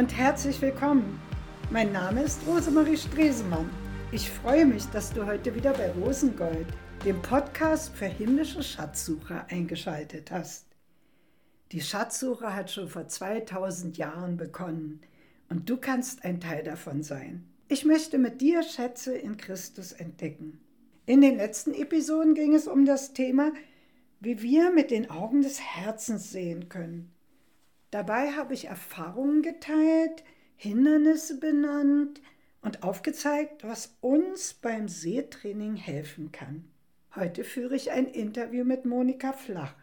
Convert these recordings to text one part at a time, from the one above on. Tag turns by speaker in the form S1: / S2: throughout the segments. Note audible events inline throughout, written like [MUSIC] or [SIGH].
S1: Und herzlich willkommen. Mein Name ist Rosemarie Stresemann. Ich freue mich, dass du heute wieder bei Rosengold, dem Podcast für himmlische Schatzsucher, eingeschaltet hast. Die Schatzsuche hat schon vor 2000 Jahren begonnen und du kannst ein Teil davon sein. Ich möchte mit dir Schätze in Christus entdecken. In den letzten Episoden ging es um das Thema, wie wir mit den Augen des Herzens sehen können. Dabei habe ich Erfahrungen geteilt, Hindernisse benannt und aufgezeigt, was uns beim Seetraining helfen kann. Heute führe ich ein Interview mit Monika Flach.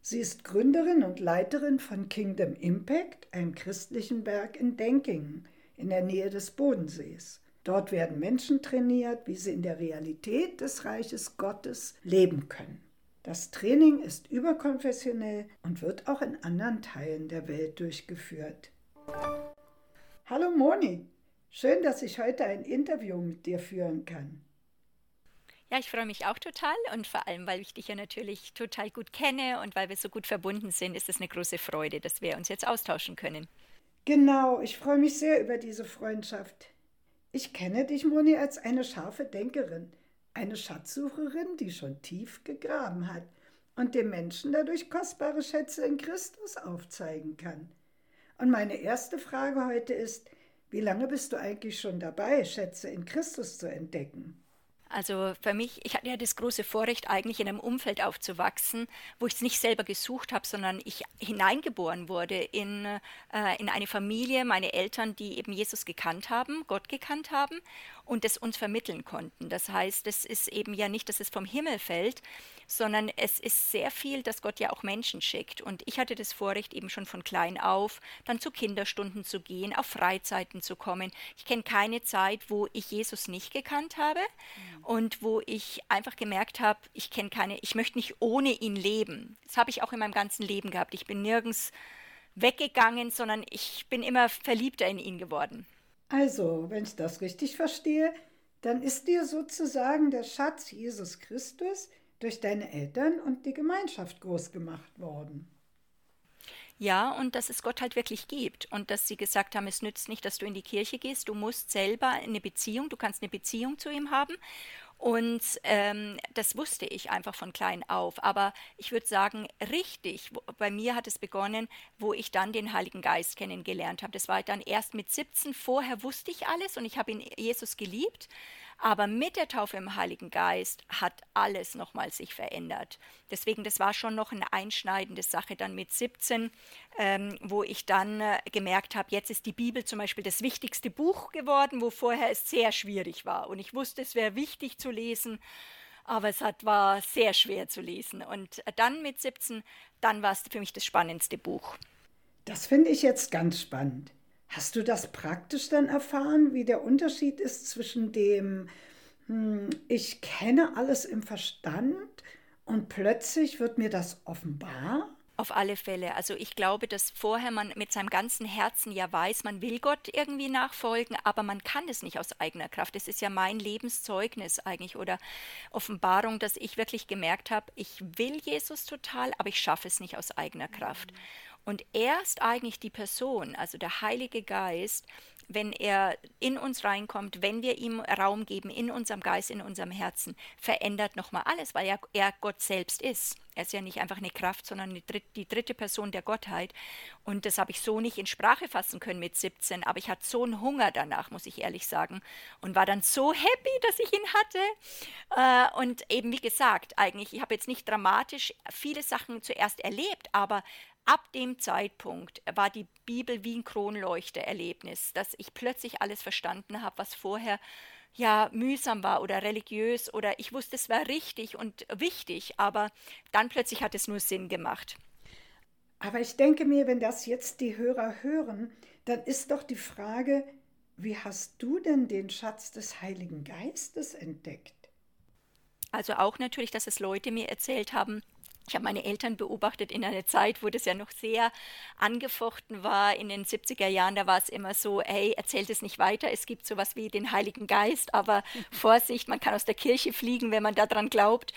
S1: Sie ist Gründerin und Leiterin von Kingdom Impact, einem christlichen Berg in Denkingen in der Nähe des Bodensees. Dort werden Menschen trainiert, wie sie in der Realität des Reiches Gottes leben können. Das Training ist überkonfessionell und wird auch in anderen Teilen der Welt durchgeführt. Hallo Moni, schön, dass ich heute ein Interview mit dir führen kann.
S2: Ja, ich freue mich auch total und vor allem, weil ich dich ja natürlich total gut kenne und weil wir so gut verbunden sind, ist es eine große Freude, dass wir uns jetzt austauschen können.
S1: Genau, ich freue mich sehr über diese Freundschaft. Ich kenne dich, Moni, als eine scharfe Denkerin, eine Schatzsucherin, die schon tief gegraben hat und dem Menschen dadurch kostbare Schätze in Christus aufzeigen kann. Und meine erste Frage heute ist, wie lange bist du eigentlich schon dabei, Schätze in Christus zu entdecken?
S2: Also für mich, ich hatte ja das große Vorrecht, eigentlich in einem Umfeld aufzuwachsen, wo ich es nicht selber gesucht habe, sondern ich hineingeboren wurde in, äh, in eine Familie, meine Eltern, die eben Jesus gekannt haben, Gott gekannt haben und das uns vermitteln konnten. Das heißt, es ist eben ja nicht, dass es vom Himmel fällt, sondern es ist sehr viel, dass Gott ja auch Menschen schickt. Und ich hatte das Vorrecht, eben schon von klein auf, dann zu Kinderstunden zu gehen, auf Freizeiten zu kommen. Ich kenne keine Zeit, wo ich Jesus nicht gekannt habe mhm. und wo ich einfach gemerkt habe, ich kenne keine, ich möchte nicht ohne ihn leben. Das habe ich auch in meinem ganzen Leben gehabt. Ich bin nirgends weggegangen, sondern ich bin immer verliebter in ihn geworden.
S1: Also, wenn ich das richtig verstehe, dann ist dir sozusagen der Schatz Jesus Christus durch deine Eltern und die Gemeinschaft groß gemacht worden.
S2: Ja, und dass es Gott halt wirklich gibt und dass sie gesagt haben, es nützt nicht, dass du in die Kirche gehst, du musst selber eine Beziehung, du kannst eine Beziehung zu ihm haben und ähm, das wusste ich einfach von klein auf. Aber ich würde sagen, richtig, bei mir hat es begonnen, wo ich dann den Heiligen Geist kennengelernt habe. Das war dann erst mit 17. Vorher wusste ich alles und ich habe ihn Jesus geliebt. Aber mit der Taufe im Heiligen Geist hat alles nochmal sich verändert. Deswegen, das war schon noch eine einschneidende Sache dann mit 17, ähm, wo ich dann äh, gemerkt habe, jetzt ist die Bibel zum Beispiel das wichtigste Buch geworden, wo vorher es sehr schwierig war. Und ich wusste, es wäre wichtig zu lesen aber es hat, war sehr schwer zu lesen. Und dann mit 17, dann war es für mich das spannendste Buch.
S1: Das finde ich jetzt ganz spannend. Hast du das praktisch dann erfahren, wie der Unterschied ist zwischen dem, hm, ich kenne alles im Verstand und plötzlich wird mir das offenbar?
S2: Auf alle Fälle. Also ich glaube, dass vorher man mit seinem ganzen Herzen ja weiß, man will Gott irgendwie nachfolgen, aber man kann es nicht aus eigener Kraft. Es ist ja mein Lebenszeugnis eigentlich oder Offenbarung, dass ich wirklich gemerkt habe, ich will Jesus total, aber ich schaffe es nicht aus eigener Kraft. Und erst eigentlich die Person, also der Heilige Geist, wenn er in uns reinkommt, wenn wir ihm Raum geben, in unserem Geist, in unserem Herzen, verändert nochmal alles, weil er, er Gott selbst ist. Er ist ja nicht einfach eine Kraft, sondern die dritte Person der Gottheit. Und das habe ich so nicht in Sprache fassen können mit 17, aber ich hatte so einen Hunger danach, muss ich ehrlich sagen. Und war dann so happy, dass ich ihn hatte. Äh, und eben, wie gesagt, eigentlich, ich habe jetzt nicht dramatisch viele Sachen zuerst erlebt, aber ab dem Zeitpunkt war die Bibel wie ein Kronleuchtererlebnis, dass ich plötzlich alles verstanden habe, was vorher ja mühsam war oder religiös oder ich wusste, es war richtig und wichtig, aber dann plötzlich hat es nur Sinn gemacht.
S1: Aber ich denke mir, wenn das jetzt die Hörer hören, dann ist doch die Frage, wie hast du denn den Schatz des Heiligen Geistes entdeckt?
S2: Also auch natürlich, dass es Leute mir erzählt haben, ich habe meine Eltern beobachtet in einer Zeit, wo das ja noch sehr angefochten war. In den 70er Jahren, da war es immer so, hey, erzählt es nicht weiter. Es gibt sowas wie den Heiligen Geist, aber [LAUGHS] Vorsicht, man kann aus der Kirche fliegen, wenn man daran glaubt.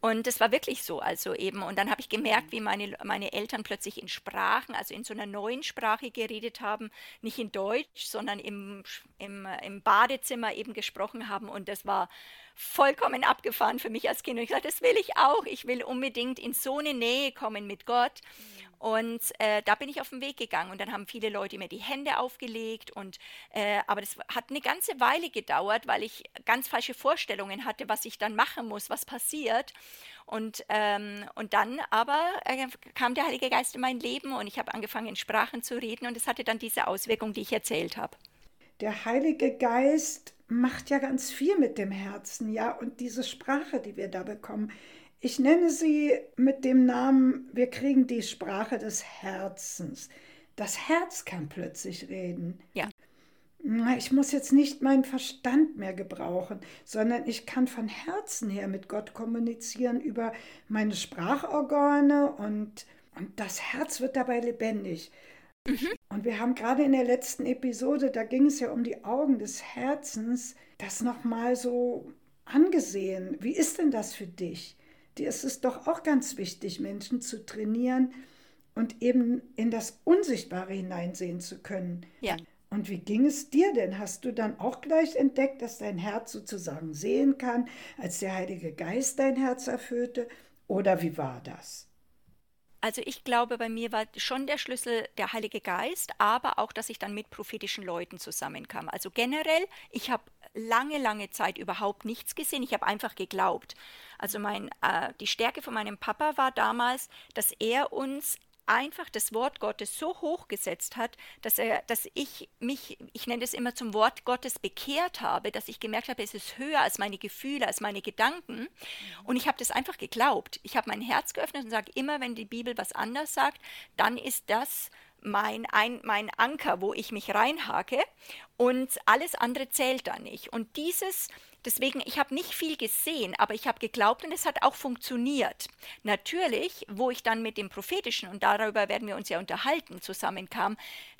S2: Und das war wirklich so, also eben. Und dann habe ich gemerkt, wie meine, meine Eltern plötzlich in Sprachen, also in so einer neuen Sprache geredet haben, nicht in Deutsch, sondern im, im, im Badezimmer eben gesprochen haben. Und das war vollkommen abgefahren für mich als Kind. Und ich sagte, das will ich auch. Ich will unbedingt in so eine Nähe kommen mit Gott. Und äh, da bin ich auf den Weg gegangen und dann haben viele Leute mir die Hände aufgelegt und äh, aber das hat eine ganze Weile gedauert, weil ich ganz falsche Vorstellungen hatte, was ich dann machen muss, was passiert. Und, ähm, und dann aber äh, kam der Heilige Geist in mein Leben und ich habe angefangen in Sprachen zu reden und es hatte dann diese Auswirkung, die ich erzählt habe.
S1: Der Heilige Geist macht ja ganz viel mit dem Herzen, ja, und diese Sprache, die wir da bekommen, ich nenne sie mit dem Namen, wir kriegen die Sprache des Herzens. Das Herz kann plötzlich reden.
S2: Ja.
S1: Ich muss jetzt nicht meinen Verstand mehr gebrauchen, sondern ich kann von Herzen her mit Gott kommunizieren über meine Sprachorgane und, und das Herz wird dabei lebendig. Mhm. Und wir haben gerade in der letzten Episode, da ging es ja um die Augen des Herzens, das nochmal so angesehen. Wie ist denn das für dich? Dir ist es doch auch ganz wichtig, Menschen zu trainieren und eben in das Unsichtbare hineinsehen zu können.
S2: Ja.
S1: Und wie ging es dir denn? Hast du dann auch gleich entdeckt, dass dein Herz sozusagen sehen kann, als der Heilige Geist dein Herz erfüllte? Oder wie war das?
S2: Also ich glaube, bei mir war schon der Schlüssel der Heilige Geist, aber auch, dass ich dann mit prophetischen Leuten zusammenkam. Also generell, ich habe lange, lange Zeit überhaupt nichts gesehen. Ich habe einfach geglaubt. Also mein, äh, die Stärke von meinem Papa war damals, dass er uns einfach das Wort Gottes so hochgesetzt hat, dass er, dass ich mich, ich nenne es immer zum Wort Gottes bekehrt habe, dass ich gemerkt habe, es ist höher als meine Gefühle, als meine Gedanken. Und ich habe das einfach geglaubt. Ich habe mein Herz geöffnet und sage immer, wenn die Bibel was anders sagt, dann ist das mein, ein, mein Anker, wo ich mich reinhake und alles andere zählt da nicht. Und dieses, deswegen, ich habe nicht viel gesehen, aber ich habe geglaubt und es hat auch funktioniert. Natürlich, wo ich dann mit dem Prophetischen, und darüber werden wir uns ja unterhalten, zusammenkam,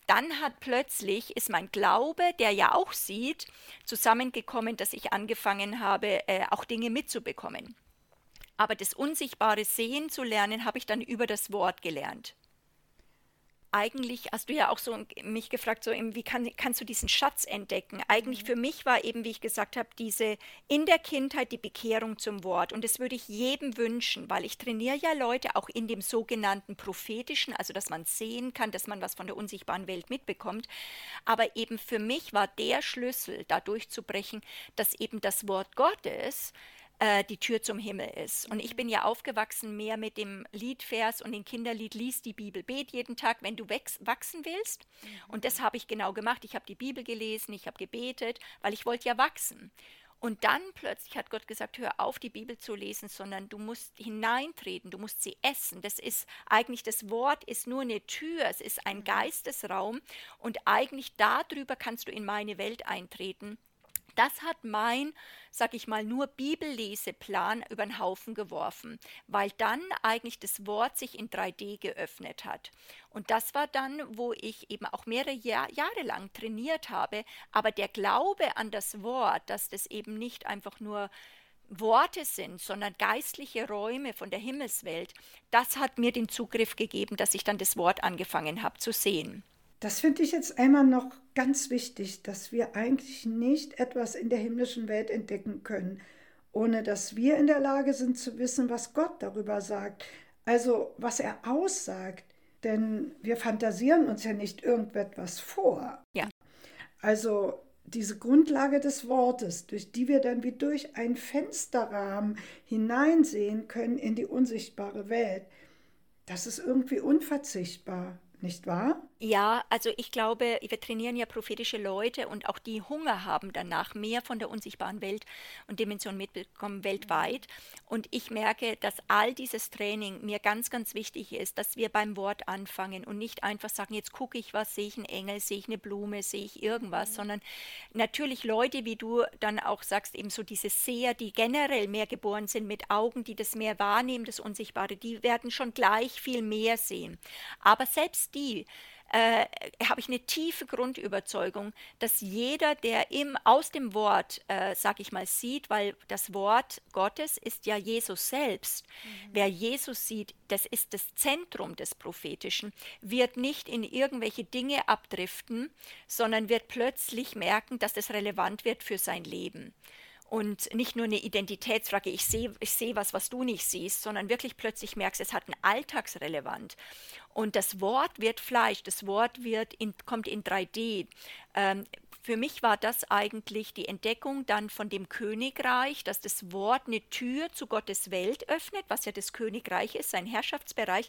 S2: dann hat plötzlich, ist mein Glaube, der ja auch sieht, zusammengekommen, dass ich angefangen habe, äh, auch Dinge mitzubekommen. Aber das unsichtbare Sehen zu lernen, habe ich dann über das Wort gelernt eigentlich hast du ja auch so mich gefragt, so wie kann, kannst du diesen Schatz entdecken? Eigentlich mhm. für mich war eben, wie ich gesagt habe, diese in der Kindheit die Bekehrung zum Wort. Und das würde ich jedem wünschen, weil ich trainiere ja Leute auch in dem sogenannten prophetischen, also dass man sehen kann, dass man was von der unsichtbaren Welt mitbekommt. Aber eben für mich war der Schlüssel, da durchzubrechen, dass eben das Wort Gottes äh, die Tür zum Himmel ist. Und ich bin ja aufgewachsen mehr mit dem Liedvers und dem Kinderlied Lies die Bibel, bet jeden Tag, wenn du wachsen willst. Mhm. Und das habe ich genau gemacht. Ich habe die Bibel gelesen, ich habe gebetet, weil ich wollte ja wachsen. Und dann plötzlich hat Gott gesagt, hör auf, die Bibel zu lesen, sondern du musst hineintreten, du musst sie essen. Das ist eigentlich, das Wort ist nur eine Tür, es ist ein mhm. Geistesraum und eigentlich darüber kannst du in meine Welt eintreten das hat mein, sag ich mal, nur Bibelleseplan über den Haufen geworfen, weil dann eigentlich das Wort sich in 3D geöffnet hat. Und das war dann, wo ich eben auch mehrere Jahr, Jahre lang trainiert habe, aber der Glaube an das Wort, dass das eben nicht einfach nur Worte sind, sondern geistliche Räume von der Himmelswelt, das hat mir den Zugriff gegeben, dass ich dann das Wort angefangen habe zu sehen.
S1: Das finde ich jetzt einmal noch ganz wichtig, dass wir eigentlich nicht etwas in der himmlischen Welt entdecken können, ohne dass wir in der Lage sind zu wissen, was Gott darüber sagt, also was er aussagt. Denn wir fantasieren uns ja nicht irgendetwas vor.
S2: Ja.
S1: Also diese Grundlage des Wortes, durch die wir dann wie durch ein Fensterrahmen hineinsehen können in die unsichtbare Welt, das ist irgendwie unverzichtbar, nicht wahr?
S2: Ja, also ich glaube, wir trainieren ja prophetische Leute und auch die Hunger haben danach mehr von der unsichtbaren Welt und Dimension mitbekommen weltweit. Und ich merke, dass all dieses Training mir ganz, ganz wichtig ist, dass wir beim Wort anfangen und nicht einfach sagen, jetzt gucke ich was, sehe ich einen Engel, sehe ich eine Blume, sehe ich irgendwas, mhm. sondern natürlich Leute, wie du dann auch sagst, eben so diese Seher, die generell mehr geboren sind mit Augen, die das mehr wahrnehmen, das Unsichtbare, die werden schon gleich viel mehr sehen. Aber selbst ist die, äh, habe ich eine tiefe Grundüberzeugung, dass jeder, der im, aus dem Wort, äh, sag ich mal, sieht, weil das Wort Gottes ist ja Jesus selbst. Mhm. Wer Jesus sieht, das ist das Zentrum des Prophetischen, wird nicht in irgendwelche Dinge abdriften, sondern wird plötzlich merken, dass das relevant wird für sein Leben und nicht nur eine Identitätsfrage, ich sehe ich seh was, was du nicht siehst, sondern wirklich plötzlich merkst, es hat einen Alltagsrelevant. Und das Wort wird Fleisch, das Wort wird in, kommt in 3D. Ähm, für mich war das eigentlich die Entdeckung dann von dem Königreich, dass das Wort eine Tür zu Gottes Welt öffnet, was ja das Königreich ist, sein Herrschaftsbereich.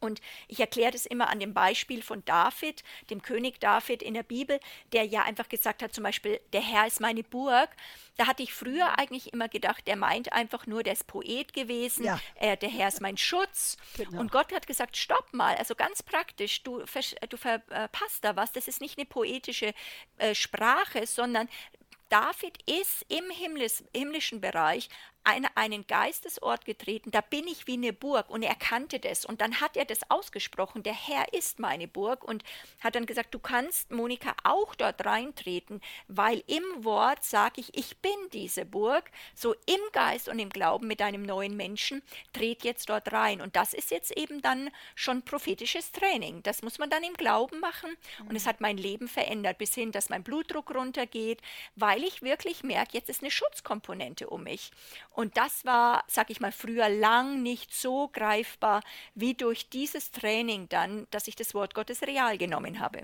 S2: Und ich erkläre das immer an dem Beispiel von David, dem König David in der Bibel, der ja einfach gesagt hat, zum Beispiel, der Herr ist meine Burg. Da hatte ich früher eigentlich immer gedacht, er meint einfach nur, der ist Poet gewesen, ja. äh, der Herr ist mein Schutz. Genau. Und Gott hat gesagt, stopp mal, also ganz praktisch, du, du verpasst da was, das ist nicht eine poetische äh, Sprache, sondern David ist im Himmlis, himmlischen Bereich eine, einen Geistesort getreten, da bin ich wie eine Burg und er kannte das. Und dann hat er das ausgesprochen, der Herr ist meine Burg und hat dann gesagt, du kannst, Monika, auch dort reintreten, weil im Wort sage ich, ich bin diese Burg, so im Geist und im Glauben mit einem neuen Menschen, tret jetzt dort rein. Und das ist jetzt eben dann schon prophetisches Training, das muss man dann im Glauben machen. Und es hat mein Leben verändert, bis hin, dass mein Blutdruck runtergeht, weil ich wirklich merke, jetzt ist eine Schutzkomponente um mich und das war, sag ich mal, früher lang nicht so greifbar wie durch dieses Training dann, dass ich das Wort Gottes real genommen habe.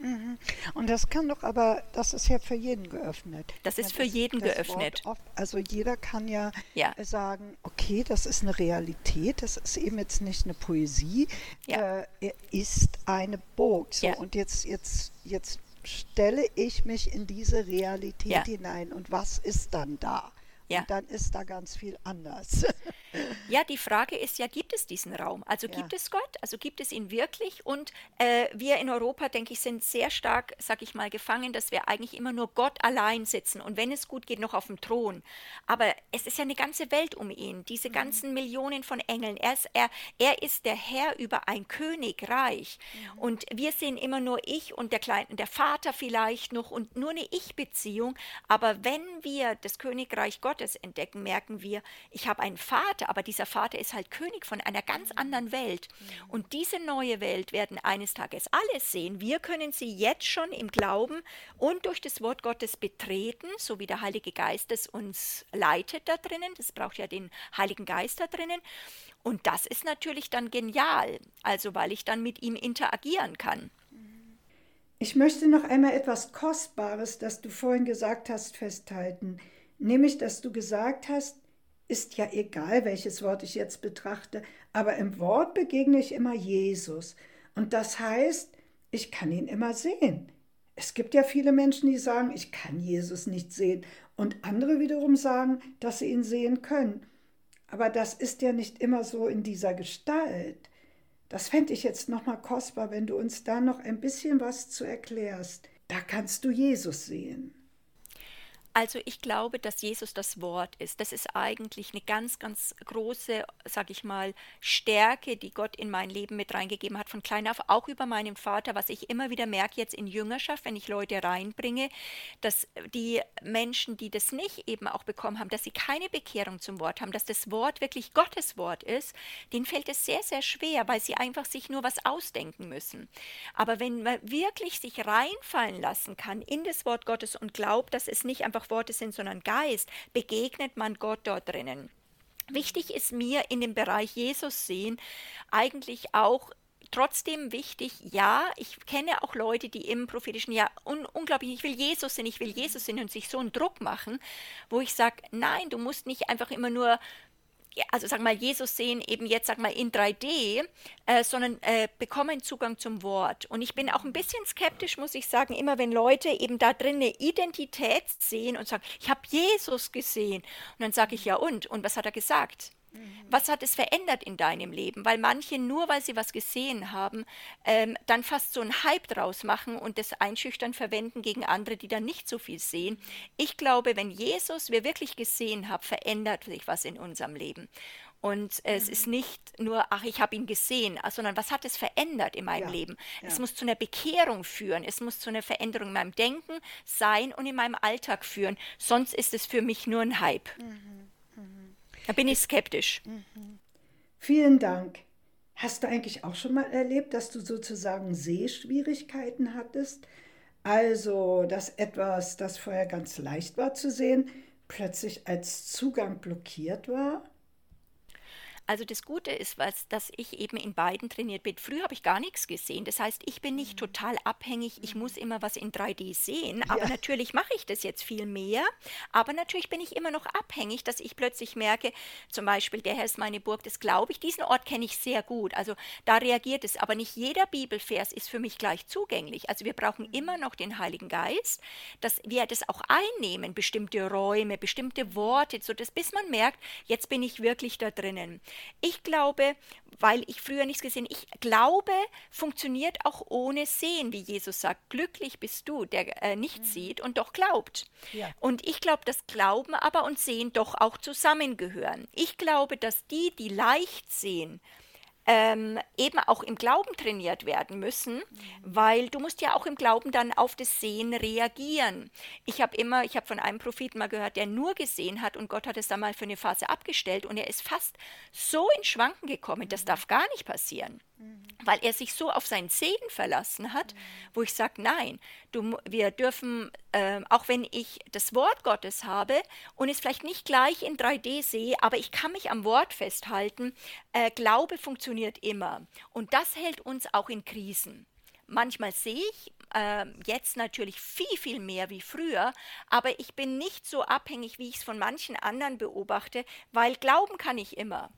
S1: Mhm. Und das kann doch aber, das ist ja für jeden geöffnet.
S2: Das ist ja, für jeden geöffnet.
S1: Oft, also jeder kann ja, ja, sagen, okay, das ist eine Realität, das ist eben jetzt nicht eine Poesie, ja. äh, er ist eine Burg. So, Und jetzt, jetzt, jetzt stelle ich mich in diese Realität hinein und was ist dann da? Ja. Dann ist da ganz viel anders. [LAUGHS]
S2: Ja, die Frage ist ja, gibt es diesen Raum? Also ja. gibt es Gott? Also gibt es ihn wirklich? Und äh, wir in Europa, denke ich, sind sehr stark, sag ich mal, gefangen, dass wir eigentlich immer nur Gott allein sitzen und wenn es gut geht, noch auf dem Thron. Aber es ist ja eine ganze Welt um ihn, diese mhm. ganzen Millionen von Engeln. Er ist, er, er ist der Herr über ein Königreich. Mhm. Und wir sehen immer nur ich und der Kleine, der Vater vielleicht noch und nur eine Ich-Beziehung. Aber wenn wir das Königreich Gottes entdecken, merken wir, ich habe einen Vater, Vater, aber dieser Vater ist halt König von einer ganz mhm. anderen Welt. Mhm. Und diese neue Welt werden eines Tages alle sehen. Wir können sie jetzt schon im Glauben und durch das Wort Gottes betreten, so wie der Heilige Geist es uns leitet da drinnen. Das braucht ja den Heiligen Geist da drinnen. Und das ist natürlich dann genial, also weil ich dann mit ihm interagieren kann.
S1: Ich möchte noch einmal etwas Kostbares, das du vorhin gesagt hast, festhalten. Nämlich, dass du gesagt hast, ist ja egal, welches Wort ich jetzt betrachte, aber im Wort begegne ich immer Jesus. Und das heißt, ich kann ihn immer sehen. Es gibt ja viele Menschen, die sagen, ich kann Jesus nicht sehen. Und andere wiederum sagen, dass sie ihn sehen können. Aber das ist ja nicht immer so in dieser Gestalt. Das fände ich jetzt nochmal kostbar, wenn du uns da noch ein bisschen was zu erklärst. Da kannst du Jesus sehen.
S2: Also ich glaube, dass Jesus das Wort ist. Das ist eigentlich eine ganz, ganz große, sag ich mal, Stärke, die Gott in mein Leben mit reingegeben hat, von klein auf, auch über meinen Vater, was ich immer wieder merke jetzt in Jüngerschaft, wenn ich Leute reinbringe, dass die Menschen, die das nicht eben auch bekommen haben, dass sie keine Bekehrung zum Wort haben, dass das Wort wirklich Gottes Wort ist, denen fällt es sehr, sehr schwer, weil sie einfach sich nur was ausdenken müssen. Aber wenn man wirklich sich reinfallen lassen kann in das Wort Gottes und glaubt, dass es nicht einfach einfach Worte sind, sondern Geist, begegnet man Gott dort drinnen. Wichtig ist mir in dem Bereich Jesus sehen eigentlich auch trotzdem wichtig, ja, ich kenne auch Leute, die im prophetischen Jahr un unglaublich, ich will Jesus sehen, ich will Jesus sehen und sich so einen Druck machen, wo ich sage, nein, du musst nicht einfach immer nur also sag mal, Jesus sehen eben jetzt, sag mal, in 3D, äh, sondern äh, bekommen Zugang zum Wort. Und ich bin auch ein bisschen skeptisch, muss ich sagen, immer wenn Leute eben da drin eine Identität sehen und sagen, ich habe Jesus gesehen. Und dann sage ich, ja und? Und was hat er gesagt? Was hat es verändert in deinem Leben? Weil manche nur, weil sie was gesehen haben, ähm, dann fast so einen Hype draus machen und das einschüchtern verwenden gegen andere, die dann nicht so viel sehen. Ich glaube, wenn Jesus wir wirklich gesehen haben, verändert sich was in unserem Leben. Und es ist nicht nur, ach, ich habe ihn gesehen, sondern was hat es verändert in meinem
S3: Ja,
S2: Leben? Es
S3: ja.
S2: muss zu einer Bekehrung führen, es muss zu einer Veränderung in meinem Denken, Sein und in meinem Alltag führen. Sonst ist es für mich nur ein Hype. Da bin ich skeptisch.
S3: Vielen Dank. Hast du eigentlich auch schon mal erlebt, dass du sozusagen Sehschwierigkeiten hattest? Also, dass etwas, das vorher ganz leicht war zu sehen, plötzlich als Zugang blockiert war?
S2: Also das Gute ist, was, dass ich eben in beiden trainiert bin. Früher habe ich gar nichts gesehen. Das heißt, ich bin nicht total abhängig. Ich muss immer was in 3D sehen. Aber
S3: Ja.
S2: natürlich mache ich das jetzt viel mehr. Aber natürlich bin ich immer noch abhängig, dass ich plötzlich merke, zum Beispiel, der Herr ist meine Burg, das glaube ich. Diesen Ort kenne ich sehr gut. Also da reagiert es. Aber nicht jeder Bibelvers ist für mich gleich zugänglich. Also wir brauchen immer noch den Heiligen Geist, dass wir das auch einnehmen, bestimmte Räume, bestimmte Worte, so dass bis man merkt, jetzt bin ich wirklich da drinnen. Ich glaube, weil ich früher nichts gesehen, ich glaube, funktioniert auch ohne Sehen, wie Jesus sagt. Glücklich bist du, der äh, nicht sieht und doch glaubt.
S3: Ja.
S2: Und ich glaube, dass Glauben aber und Sehen doch auch zusammengehören. Ich glaube, dass die, die leicht sehen, ähm, eben auch im Glauben trainiert werden müssen, weil du musst ja auch im Glauben dann auf das Sehen reagieren. Ich habe immer, ich habe von einem Propheten mal gehört, der nur gesehen hat und Gott hat es dann mal für eine Phase abgestellt und er ist fast so in Schwanken gekommen, das darf gar nicht passieren, weil er sich so auf sein Sehen verlassen hat, wo ich sage, nein, du, wir dürfen, ähm, auch wenn ich das Wort Gottes habe und es vielleicht nicht gleich in 3D sehe, aber ich kann mich am Wort festhalten, äh, Glaube funktioniert immer. Und das hält uns auch in Krisen. Manchmal sehe ich ähm, jetzt natürlich viel, viel mehr wie früher, aber ich bin nicht so abhängig, wie ich es von manchen anderen beobachte, weil glauben kann ich immer.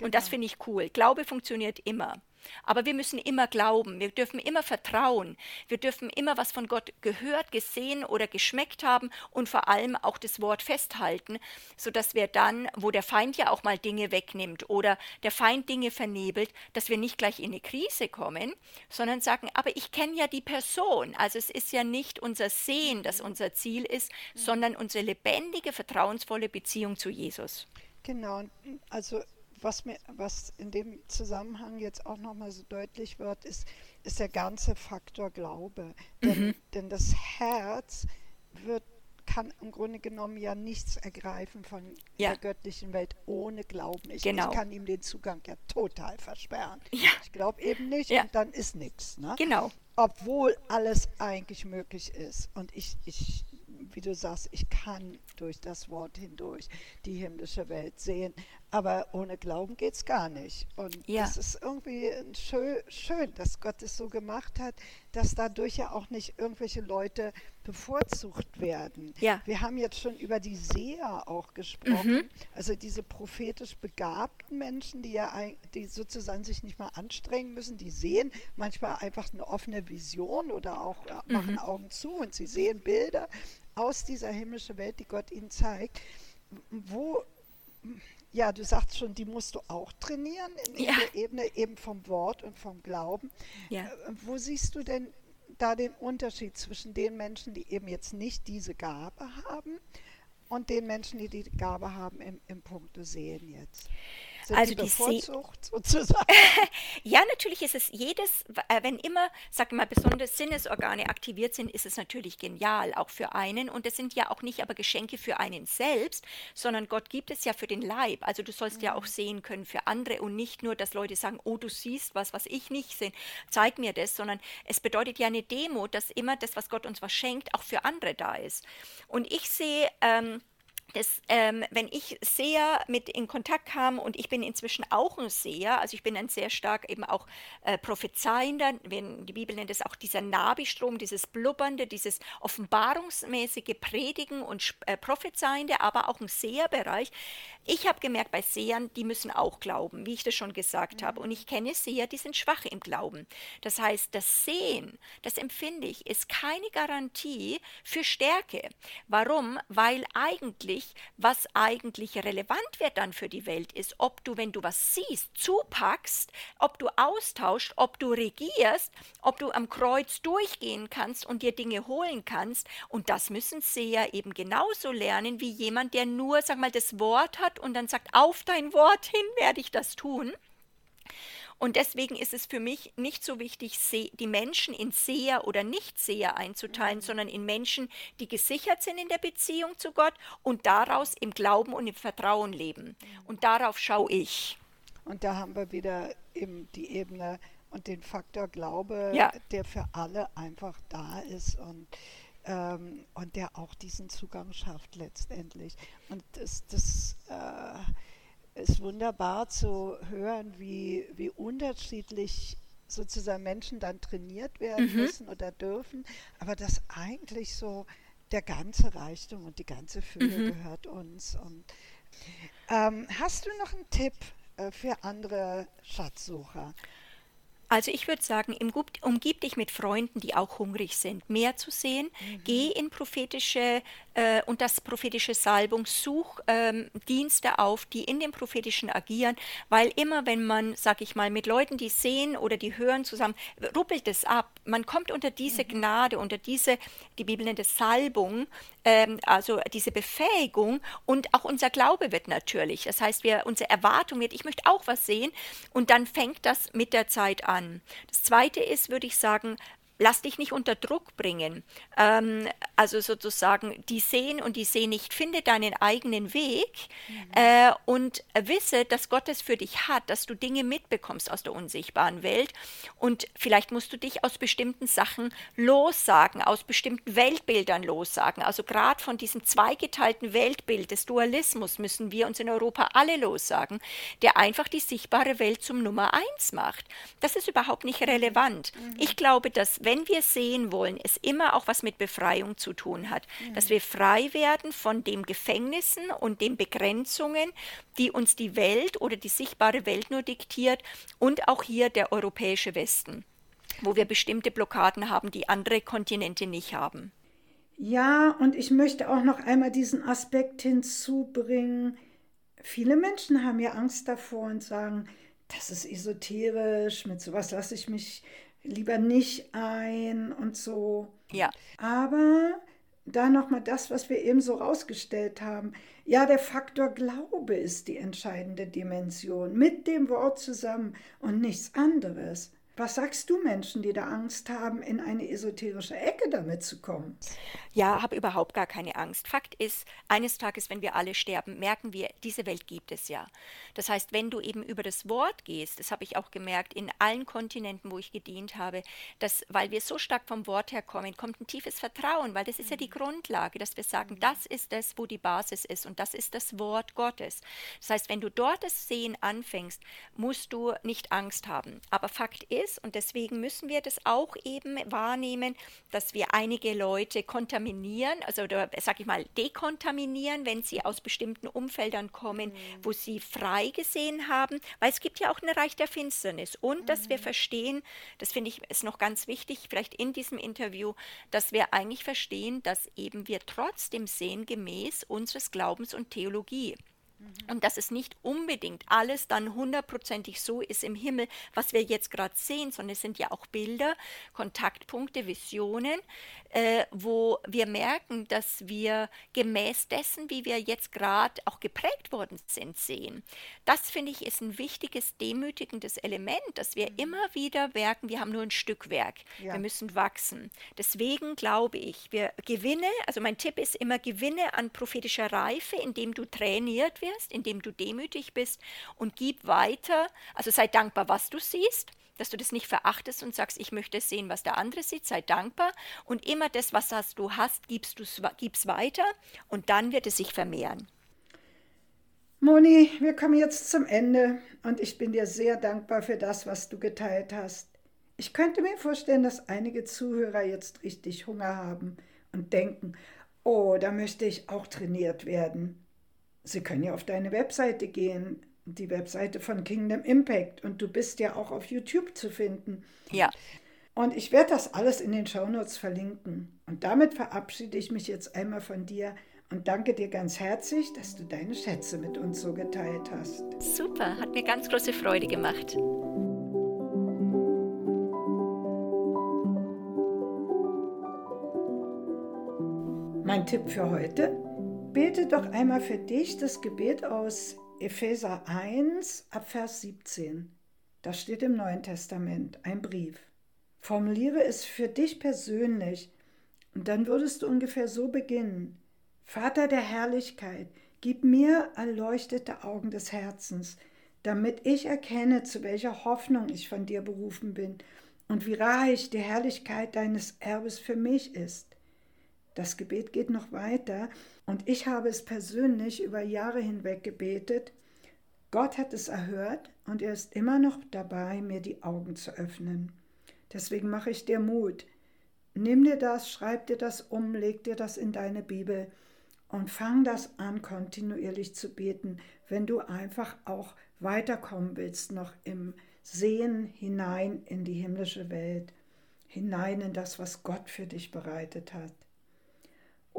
S2: Und das finde ich cool. Glaube funktioniert immer. Aber wir müssen immer glauben, wir dürfen immer vertrauen, wir dürfen immer was von Gott gehört, gesehen oder geschmeckt haben und vor allem auch das Wort festhalten, sodass wir dann, wo der Feind ja auch mal Dinge wegnimmt oder der Feind Dinge vernebelt, dass wir nicht gleich in eine Krise kommen, sondern sagen, aber ich kenne ja die Person. Also es ist ja nicht unser Sehen, das unser Ziel ist, sondern unsere lebendige, vertrauensvolle Beziehung zu Jesus.
S1: Genau, also was mir, was in dem Zusammenhang jetzt auch nochmal so deutlich wird, ist, ist der ganze Faktor Glaube. Denn, denn das Herz wird, kann im Grunde genommen ja nichts ergreifen von
S2: Ja.
S1: der göttlichen Welt ohne Glauben. Ich,
S2: Genau.
S1: ich kann ihm den Zugang ja total versperren.
S2: Ja.
S1: Ich glaube eben nicht
S2: Ja.
S1: und dann ist nichts. Ne?
S2: Genau.
S1: obwohl alles eigentlich möglich ist. Und ich, ich, wie du sagst, ich kann durch das Wort hindurch die himmlische Welt sehen. Aber ohne Glauben geht es gar nicht. Und
S2: Ja.
S1: das ist irgendwie schön, schön, dass Gott es so gemacht hat, dass dadurch ja auch nicht irgendwelche Leute bevorzugt werden.
S2: Ja.
S1: Wir haben jetzt schon über die Seher auch gesprochen, also diese prophetisch begabten Menschen, die ja die sozusagen sich nicht mal anstrengen müssen, die sehen manchmal einfach eine offene Vision oder auch äh, machen Augen zu und sie sehen Bilder aus dieser himmlischen Welt, die Gott ihnen zeigt. Wo, ja, du sagst schon, die musst du auch trainieren in
S2: Ja.
S1: der Ebene eben vom Wort und vom Glauben.
S2: Ja.
S1: Äh, Wo siehst du denn da den Unterschied zwischen den Menschen, die eben jetzt nicht diese Gabe haben und den Menschen, die die Gabe haben im, im Punkte Sehen jetzt? Sind
S2: Also
S1: die
S2: die Se-
S1: bevorzugt sozusagen? [LAUGHS]
S2: Ja, natürlich ist es jedes, äh, wenn immer, sag mal, besonders Sinnesorgane aktiviert sind, ist es natürlich genial, auch für einen. Und es sind ja auch nicht aber Geschenke für einen selbst, sondern Gott gibt es ja für den Leib. Also du sollst ja auch sehen können für andere und nicht nur, dass Leute sagen, oh, du siehst was, was ich nicht sehe, zeig mir das, sondern es bedeutet ja eine Demo, dass immer das, was Gott uns was schenkt, auch für andere da ist. Und ich sehe, ähm, das, ähm, wenn ich Seher mit in Kontakt kam und ich bin inzwischen auch ein Seher, also ich bin ein sehr stark eben auch äh, prophezeiender, wenn die Bibel nennt es auch dieser Nabistrom, dieses blubbernde, dieses offenbarungsmäßige Predigen und äh, prophezeiende, aber auch ein Seherbereich. Ich habe gemerkt, bei Sehern, die müssen auch glauben, wie ich das schon gesagt habe. Und ich kenne Seher, die sind schwach im Glauben. Das heißt, das Sehen, das empfinde ich, ist keine Garantie für Stärke. Warum? Weil eigentlich, was eigentlich relevant wird dann für die Welt ist, ob du, wenn du was siehst, zupackst, ob du austauschst, ob du regierst, ob du am Kreuz durchgehen kannst und dir Dinge holen kannst. Und das müssen Seher eben genauso lernen wie jemand, der nur, sag mal, das Wort hat Und dann sagt, auf dein Wort hin werde ich das tun. Und deswegen ist es für mich nicht so wichtig, die Menschen in Seher oder Nicht-Seher einzuteilen, mhm. sondern in Menschen, die gesichert sind in der Beziehung zu Gott und daraus im Glauben und im Vertrauen leben. Mhm. Und darauf schaue ich.
S4: Und da haben wir wieder eben die Ebene und den Faktor Glaube, ja. der für alle einfach da ist und, ähm, und der auch diesen Zugang schafft letztendlich. Und das, das äh, ist wunderbar zu hören, wie, wie unterschiedlich sozusagen Menschen dann trainiert werden mhm. müssen oder dürfen, aber dass eigentlich so der ganze Reichtum und die ganze Fülle mhm. gehört uns. Und ähm, hast du noch einen Tipp äh, für andere Schatzsucher?
S2: Also ich würde sagen, umgib dich mit Freunden, die auch hungrig sind, mehr zu sehen. Mhm. Geh in prophetische äh, und das prophetische Salbung, such ähm, Dienste auf, die in dem prophetischen agieren, weil immer wenn man, sag ich mal, mit Leuten, die sehen oder die hören zusammen, ruppelt es ab. Man kommt unter diese mhm. Gnade, unter diese, die Bibel nennt es Salbung, ähm, also diese Befähigung und auch unser Glaube wird natürlich. Das heißt, wir, unsere Erwartung wird, ich möchte auch was sehen und dann fängt das mit der Zeit an an. Das Zweite ist, würde ich sagen, lass dich nicht unter Druck bringen. Ähm, also sozusagen, die sehen und die sehen nicht, finde deinen eigenen Weg mhm. äh, und wisse, dass Gott es für dich hat, dass du Dinge mitbekommst aus der unsichtbaren Welt. Und vielleicht musst du dich aus bestimmten Sachen lossagen, aus bestimmten Weltbildern lossagen. Also gerade von diesem zweigeteilten Weltbild des Dualismus müssen wir uns in Europa alle lossagen, der einfach die sichtbare Welt zum Nummer eins macht. Das ist überhaupt nicht relevant. Mhm. Ich glaube, dass wenn wir sehen wollen, es immer auch was mit Befreiung zu tun hat, mhm. dass wir frei werden von den Gefängnissen und den Begrenzungen, die uns die Welt oder die sichtbare Welt nur diktiert und auch hier der europäische Westen, wo wir bestimmte Blockaden haben, die andere Kontinente nicht haben.
S1: Ja, und ich möchte auch noch einmal diesen Aspekt hinzubringen. Viele Menschen haben ja Angst davor und sagen, das ist esoterisch, mit sowas lasse ich mich lieber nicht ein und so.
S2: Ja.
S1: Aber da nochmal das, was wir eben so rausgestellt haben. Ja, der Faktor Glaube ist die entscheidende Dimension mit dem Wort zusammen und nichts anderes. Was sagst du Menschen, die da Angst haben, in eine esoterische Ecke damit zu kommen?
S2: Ja, habe überhaupt gar keine Angst. Fakt ist, eines Tages, wenn wir alle sterben, merken wir, diese Welt gibt es ja. Das heißt, wenn du eben über das Wort gehst, das habe ich auch gemerkt in allen Kontinenten, wo ich gedient habe, dass, weil wir so stark vom Wort her kommen, kommt ein tiefes Vertrauen, weil das ist ja die Grundlage, dass wir sagen, das ist das, wo die Basis ist und das ist das Wort Gottes. Das heißt, wenn du dort das Sehen anfängst, musst du nicht Angst haben. Aber Fakt ist, ist. Und deswegen müssen wir das auch eben wahrnehmen, dass wir einige Leute kontaminieren, also oder, sag ich mal, dekontaminieren, wenn sie aus bestimmten Umfeldern kommen, mhm. wo sie frei gesehen haben, weil es gibt ja auch ein Reich der Finsternis. Und mhm. dass wir mhm. verstehen, das finde ich ist noch ganz wichtig, vielleicht in diesem Interview, dass wir eigentlich verstehen, dass eben wir trotzdem sehen gemäß unseres Glaubens und Theologie. Und dass es nicht unbedingt alles dann hundertprozentig so ist im Himmel, was wir jetzt gerade sehen, sondern es sind ja auch Bilder, Kontaktpunkte, Visionen, äh, wo wir merken, dass wir gemäß dessen, wie wir jetzt gerade auch geprägt worden sind, sehen. Das finde ich ist ein wichtiges, demütigendes Element, dass wir mhm. immer wieder merken, wir haben nur ein Stückwerk, ja. wir müssen wachsen. Deswegen glaube ich, wir gewinne, also mein Tipp ist immer, gewinne an prophetischer Reife, indem du trainiert wirst, indem du demütig bist und gib weiter, also sei dankbar, was du siehst dass du das nicht verachtest und sagst, ich möchte sehen, was der andere sieht, sei dankbar und immer das, was du hast, gibst du gib's weiter und dann wird es sich vermehren.
S1: Moni, wir kommen jetzt zum Ende und ich bin dir sehr dankbar für das, was du geteilt hast. Ich könnte mir vorstellen, dass einige Zuhörer jetzt richtig Hunger haben und denken, oh, da möchte ich auch trainiert werden. Sie können ja auf deine Webseite gehen, die Webseite von Kingdom Impact und du bist ja auch auf YouTube zu finden.
S2: Ja.
S1: Und ich werde das alles in den Shownotes verlinken. Und damit verabschiede ich mich jetzt einmal von dir und danke dir ganz herzlich, dass du deine Schätze mit uns so geteilt hast.
S2: Super, hat mir ganz große Freude gemacht.
S1: Mein Tipp für heute, Bete doch einmal für dich das Gebet aus Epheser 1 ab Vers 17. Das steht im Neuen Testament, ein Brief. Formuliere es für dich persönlich und dann würdest du ungefähr so beginnen. Vater der Herrlichkeit, gib mir erleuchtete Augen des Herzens, damit ich erkenne, zu welcher Hoffnung ich von dir berufen bin und wie reich die Herrlichkeit deines Erbes für mich ist. Das Gebet geht noch weiter und ich habe es persönlich über Jahre hinweg gebetet. Gott hat es erhört und er ist immer noch dabei, mir die Augen zu öffnen. Deswegen mache ich dir Mut. Nimm dir das, schreib dir das um, leg dir das in deine Bibel und fang das an, kontinuierlich zu beten, wenn du einfach auch weiterkommen willst, noch im Sehen hinein in die himmlische Welt, hinein in das, was Gott für dich bereitet hat.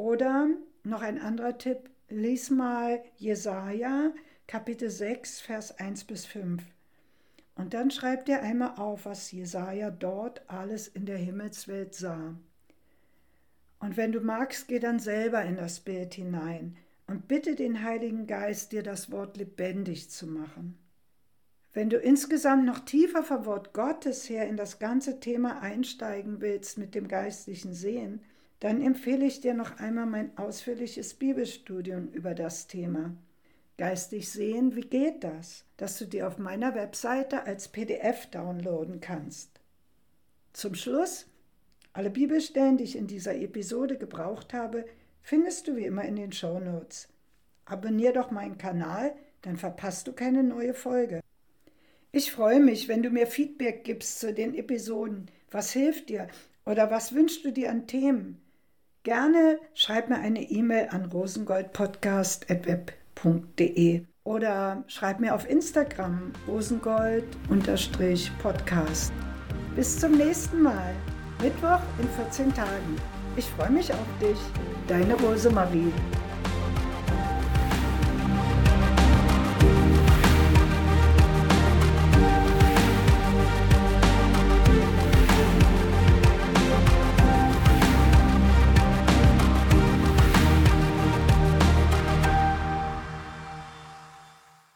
S1: Oder noch ein anderer Tipp, lies mal Jesaja, Kapitel 6, Vers 1 bis 5. Und dann schreibt er einmal auf, was Jesaja dort alles in der Himmelswelt sah. Und wenn du magst, geh dann selber in das Bild hinein und bitte den Heiligen Geist, dir das Wort lebendig zu machen. Wenn du insgesamt noch tiefer vom Wort Gottes her in das ganze Thema einsteigen willst mit dem geistlichen Sehen, dann empfehle ich dir noch einmal mein ausführliches Bibelstudium über das Thema. Geistig sehen, wie geht das? Das du dir auf meiner Webseite als PDF downloaden kannst. Zum Schluss, alle Bibelstellen, die ich in dieser Episode gebraucht habe, findest du wie immer in den Show Notes. Abonnier doch meinen Kanal, dann verpasst du keine neue Folge. Ich freue mich, wenn du mir Feedback gibst zu den Episoden. Was hilft dir oder was wünschst du dir an Themen? Gerne schreib mir eine E-Mail an rosengoldpodcast.web.de oder schreib mir auf Instagram rosengold-podcast. Bis zum nächsten Mal, Mittwoch in 14 Tagen. Ich freue mich auf dich, deine Rosemarie.